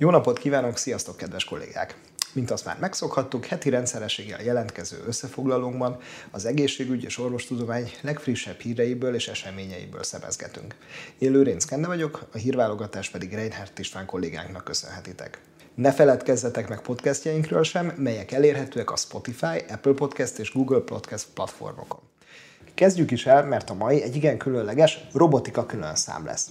Jó napot kívánok, sziasztok kedves kollégák! Mint azt már megszokhattuk, heti rendszerességgel jelentkező összefoglalónkban az egészségügy és orvostudomány legfrissebb híreiből és eseményeiből szemezgetünk. Én Lőrinc Kenne vagyok, a hírválogatás pedig Reinhardt István kollégánknak köszönhetitek. Ne feledkezzetek meg podcastjainkről sem, melyek elérhetőek a Spotify, Apple Podcast és Google Podcast platformokon. Kezdjük is el, mert a mai egy igen különleges robotika külön szám lesz.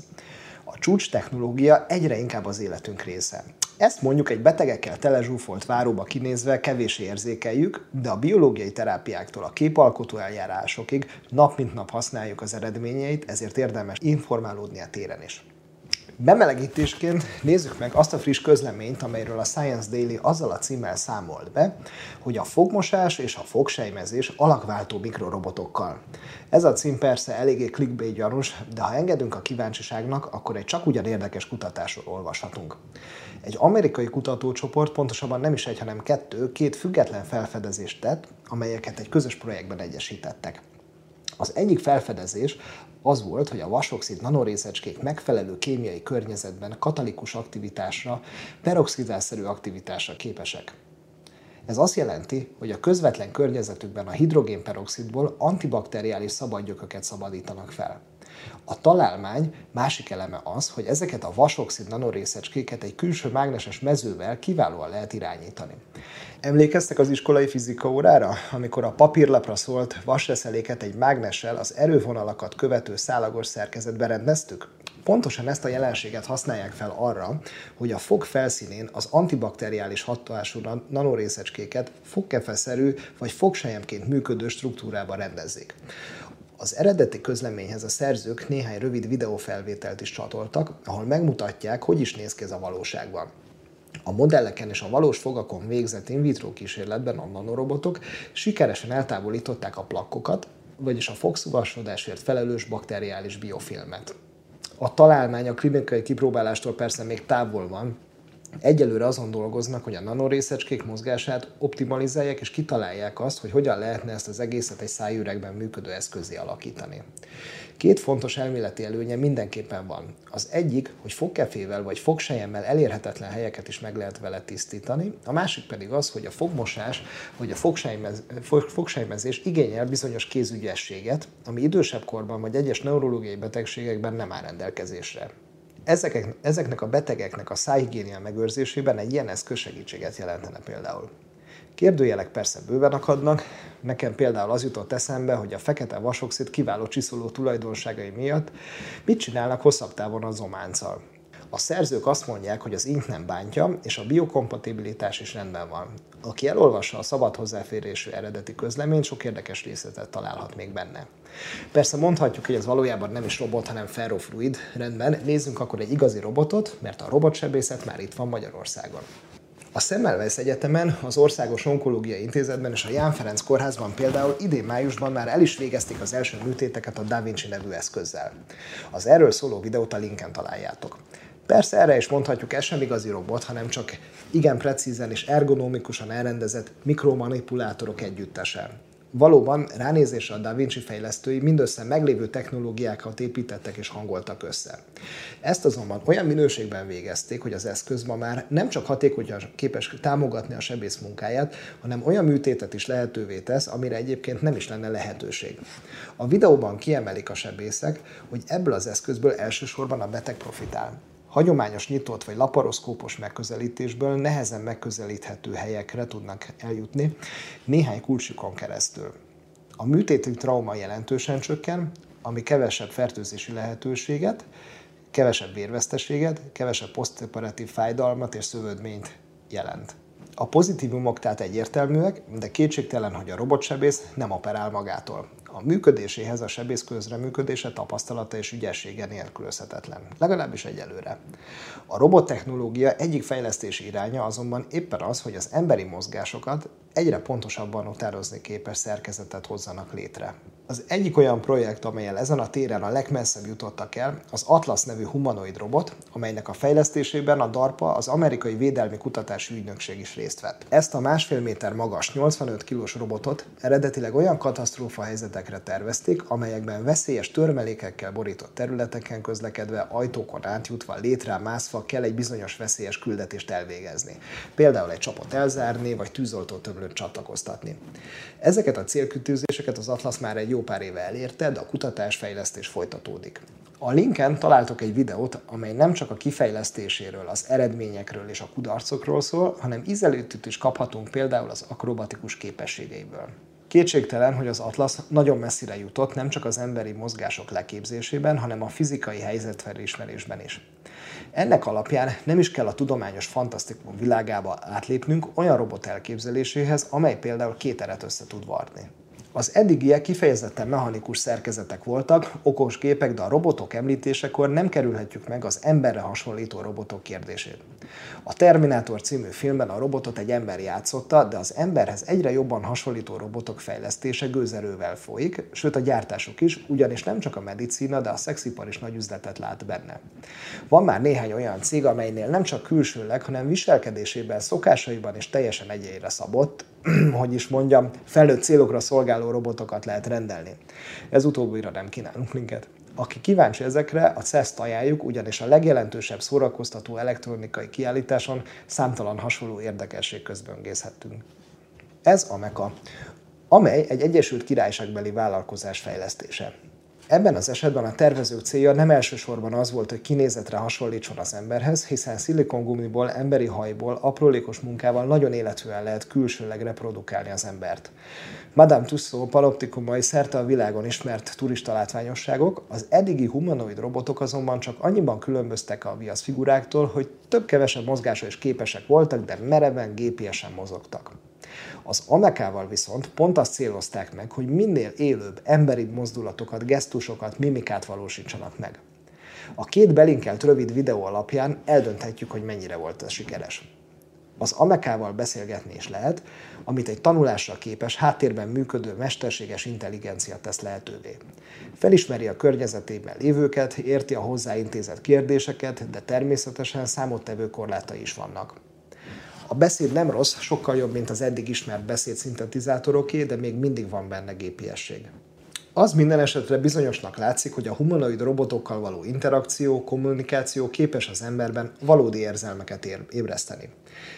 Csúcs technológia egyre inkább az életünk része. Ezt mondjuk egy betegekkel telezsúfolt váróba kinézve kevés érzékeljük, de a biológiai terápiáktól a képalkotó eljárásokig nap mint nap használjuk az eredményeit, ezért érdemes informálódni a téren is. Bemelegítésként nézzük meg azt a friss közleményt, amelyről a Science Daily azzal a címmel számolt be, hogy a fogmosás és a fogsejmezés alakváltó mikrorobotokkal. Ez a cím persze eléggé clickbait gyanús, de ha engedünk a kíváncsiságnak, akkor egy csak ugyan érdekes kutatásról olvashatunk. Egy amerikai kutatócsoport, pontosabban nem is egy, hanem kettő, két független felfedezést tett, amelyeket egy közös projektben egyesítettek. Az egyik felfedezés az volt, hogy a vasoxid nanorészecskék megfelelő kémiai környezetben katalikus aktivitásra, peroxidálszerű aktivitásra képesek. Ez azt jelenti, hogy a közvetlen környezetükben a hidrogénperoxidból antibakteriális szabadgyököket szabadítanak fel. A találmány másik eleme az, hogy ezeket a vasoxid nanorészecskéket egy külső mágneses mezővel kiválóan lehet irányítani. Emlékeztek az iskolai fizika órára, amikor a papírlapra szólt vasreszeléket egy mágnessel az erővonalakat követő szálagos szerkezetbe rendeztük? Pontosan ezt a jelenséget használják fel arra, hogy a fog felszínén az antibakteriális hatású nanorészecskéket fogkefeszerű vagy fogsejemként működő struktúrába rendezzék. Az eredeti közleményhez a szerzők néhány rövid videófelvételt is csatoltak, ahol megmutatják, hogy is néz ki ez a valóságban. A modelleken és a valós fogakon végzett in vitro kísérletben a nanorobotok sikeresen eltávolították a plakkokat, vagyis a fogszuvasodásért felelős bakteriális biofilmet. A találmány a klinikai kipróbálástól persze még távol van, Egyelőre azon dolgoznak, hogy a nanorészecskék mozgását optimalizálják és kitalálják azt, hogy hogyan lehetne ezt az egészet egy szájüregben működő eszközé alakítani. Két fontos elméleti előnye mindenképpen van. Az egyik, hogy fogkefével vagy fogsejemmel elérhetetlen helyeket is meg lehet vele tisztítani, a másik pedig az, hogy a fogmosás vagy a fogsejmez, fogsejmezés igényel bizonyos kézügyességet, ami idősebb korban vagy egyes neurológiai betegségekben nem áll rendelkezésre ezek, ezeknek a betegeknek a szájhigiénia megőrzésében egy ilyen eszköz segítséget jelentene például. Kérdőjelek persze bőven akadnak, nekem például az jutott eszembe, hogy a fekete vasoxid kiváló csiszoló tulajdonságai miatt mit csinálnak hosszabb távon a zománccal. A szerzők azt mondják, hogy az ink nem bántja, és a biokompatibilitás is rendben van. Aki elolvassa a szabad hozzáférésű eredeti közleményt, sok érdekes részletet találhat még benne. Persze mondhatjuk, hogy ez valójában nem is robot, hanem ferrofluid. Rendben, nézzünk akkor egy igazi robotot, mert a robotsebészet már itt van Magyarországon. A Semmelweis Egyetemen, az Országos Onkológiai Intézetben és a Ján Ferenc Kórházban például idén májusban már el is végezték az első műtéteket a Da Vinci nevű eszközzel. Az erről szóló videót a linken találjátok. Persze erre is mondhatjuk, ez sem igazi robot, hanem csak igen precízen és ergonomikusan elrendezett mikromanipulátorok együttese. Valóban ránézésre a Da Vinci fejlesztői mindössze meglévő technológiákat építettek és hangoltak össze. Ezt azonban olyan minőségben végezték, hogy az eszköz ma már nem csak hatékonyan képes támogatni a sebész munkáját, hanem olyan műtétet is lehetővé tesz, amire egyébként nem is lenne lehetőség. A videóban kiemelik a sebészek, hogy ebből az eszközből elsősorban a beteg profitál hagyományos nyitott vagy laparoszkópos megközelítésből nehezen megközelíthető helyekre tudnak eljutni néhány kulcsukon keresztül. A műtéti trauma jelentősen csökken, ami kevesebb fertőzési lehetőséget, kevesebb vérveszteséget, kevesebb posztoperatív fájdalmat és szövődményt jelent. A pozitívumok tehát egyértelműek, de kétségtelen, hogy a robotsebész nem operál magától. A működéséhez a sebész közreműködése, tapasztalata és ügyessége nélkülözhetetlen, legalábbis egyelőre. A robottechnológia egyik fejlesztési iránya azonban éppen az, hogy az emberi mozgásokat egyre pontosabban utározni képes szerkezetet hozzanak létre. Az egyik olyan projekt, amelyen ezen a téren a legmesszebb jutottak el, az Atlas nevű humanoid robot, amelynek a fejlesztésében a DARPA, az amerikai védelmi kutatási ügynökség is részt vett. Ezt a másfél méter magas, 85 kilós robotot eredetileg olyan katasztrófa helyzetekre tervezték, amelyekben veszélyes törmelékekkel borított területeken közlekedve, ajtókon átjutva, létre mászva kell egy bizonyos veszélyes küldetést elvégezni. Például egy csapot elzárni, vagy tűzoltó tömlőt csatlakoztatni. Ezeket a célkütőzéseket az Atlas már egy jó pár éve elérte, de a kutatás-fejlesztés folytatódik. A linken találtok egy videót, amely nem csak a kifejlesztéséről, az eredményekről és a kudarcokról szól, hanem ízelőtűt is kaphatunk például az akrobatikus képességeiből. Kétségtelen, hogy az Atlas nagyon messzire jutott nem csak az emberi mozgások leképzésében, hanem a fizikai helyzetfelismerésben is. Ennek alapján nem is kell a tudományos fantasztikum világába átlépnünk olyan robot elképzeléséhez, amely például két eret össze tud varni. Az eddigiek kifejezetten mechanikus szerkezetek voltak, okos gépek, de a robotok említésekor nem kerülhetjük meg az emberre hasonlító robotok kérdését. A Terminátor című filmben a robotot egy ember játszotta, de az emberhez egyre jobban hasonlító robotok fejlesztése gőzerővel folyik, sőt a gyártásuk is, ugyanis nem csak a medicína, de a szexipar is nagy üzletet lát benne. Van már néhány olyan cég, amelynél nem csak külsőleg, hanem viselkedésében, szokásaiban is teljesen egyére szabott, hogy is mondjam, felnőtt célokra szolgáló robotokat lehet rendelni. Ez utóbbira nem kínálunk minket. Aki kíváncsi ezekre, a CEST ajánljuk, ugyanis a legjelentősebb szórakoztató elektronikai kiállításon számtalan hasonló érdekesség közböngészhettünk. Ez a MEKA, amely egy Egyesült Királyságbeli vállalkozás fejlesztése. Ebben az esetben a tervezők célja nem elsősorban az volt, hogy kinézetre hasonlítson az emberhez, hiszen szilikongumiból, emberi hajból, aprólékos munkával nagyon élethűen lehet külsőleg reprodukálni az embert. Madame Tussauds panoptikumai szerte a világon ismert turista látványosságok, az eddigi humanoid robotok azonban csak annyiban különböztek a viasz figuráktól, hogy több-kevesebb mozgásra is képesek voltak, de mereven, gépiesen mozogtak. Az Amekával viszont pont azt célozták meg, hogy minél élőbb, emberi mozdulatokat, gesztusokat, mimikát valósítsanak meg. A két belinkelt rövid videó alapján eldönthetjük, hogy mennyire volt ez sikeres. Az Amekával beszélgetni is lehet, amit egy tanulásra képes, háttérben működő mesterséges intelligencia tesz lehetővé. Felismeri a környezetében lévőket, érti a hozzáintézett kérdéseket, de természetesen számottevő korlátai is vannak. A beszéd nem rossz, sokkal jobb, mint az eddig ismert beszédszintetizátoroké, de még mindig van benne gépiesség. Az minden esetre bizonyosnak látszik, hogy a humanoid robotokkal való interakció, kommunikáció képes az emberben valódi érzelmeket ébreszteni.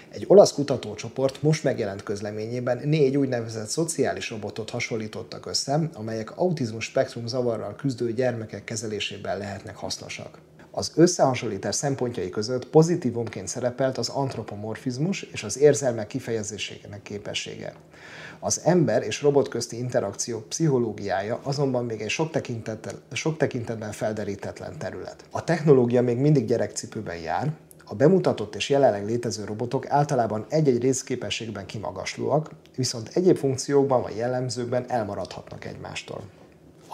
Egy olasz kutatócsoport most megjelent közleményében négy úgynevezett szociális robotot hasonlítottak össze, amelyek autizmus spektrum zavarral küzdő gyermekek kezelésében lehetnek hasznosak. Az összehasonlítás szempontjai között pozitívumként szerepelt az antropomorfizmus és az érzelmek kifejezésének képessége. Az ember és robot közti interakció pszichológiája azonban még egy sok, sok tekintetben felderítetlen terület. A technológia még mindig gyerekcipőben jár, a bemutatott és jelenleg létező robotok általában egy-egy részképességben kimagaslóak, viszont egyéb funkciókban vagy jellemzőkben elmaradhatnak egymástól.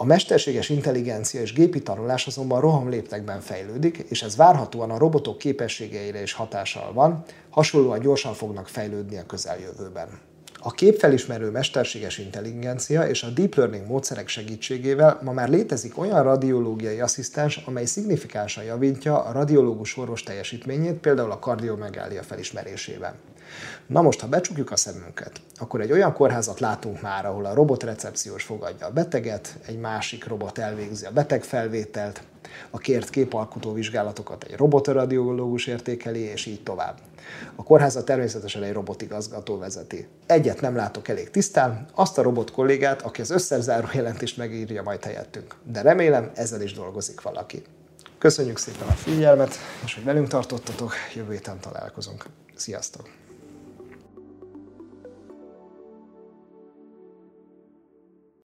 A mesterséges intelligencia és gépi tanulás azonban roham léptekben fejlődik, és ez várhatóan a robotok képességeire is hatással van, hasonlóan gyorsan fognak fejlődni a közeljövőben. A képfelismerő mesterséges intelligencia és a deep learning módszerek segítségével ma már létezik olyan radiológiai asszisztens, amely szignifikánsan javítja a radiológus orvos teljesítményét, például a kardiomegália felismerésében. Na most, ha becsukjuk a szemünket, akkor egy olyan kórházat látunk már, ahol a robotrecepciós fogadja a beteget, egy másik robot elvégzi a betegfelvételt, a kért képalkotó vizsgálatokat egy robotradiológus értékeli, és így tovább. A kórházat természetesen egy robotigazgató vezeti. Egyet nem látok elég tisztán, azt a robot kollégát, aki az összes záró jelentést megírja majd helyettünk. De remélem, ezzel is dolgozik valaki. Köszönjük szépen a figyelmet, és hogy velünk tartottatok, jövő héten találkozunk. Sziasztok!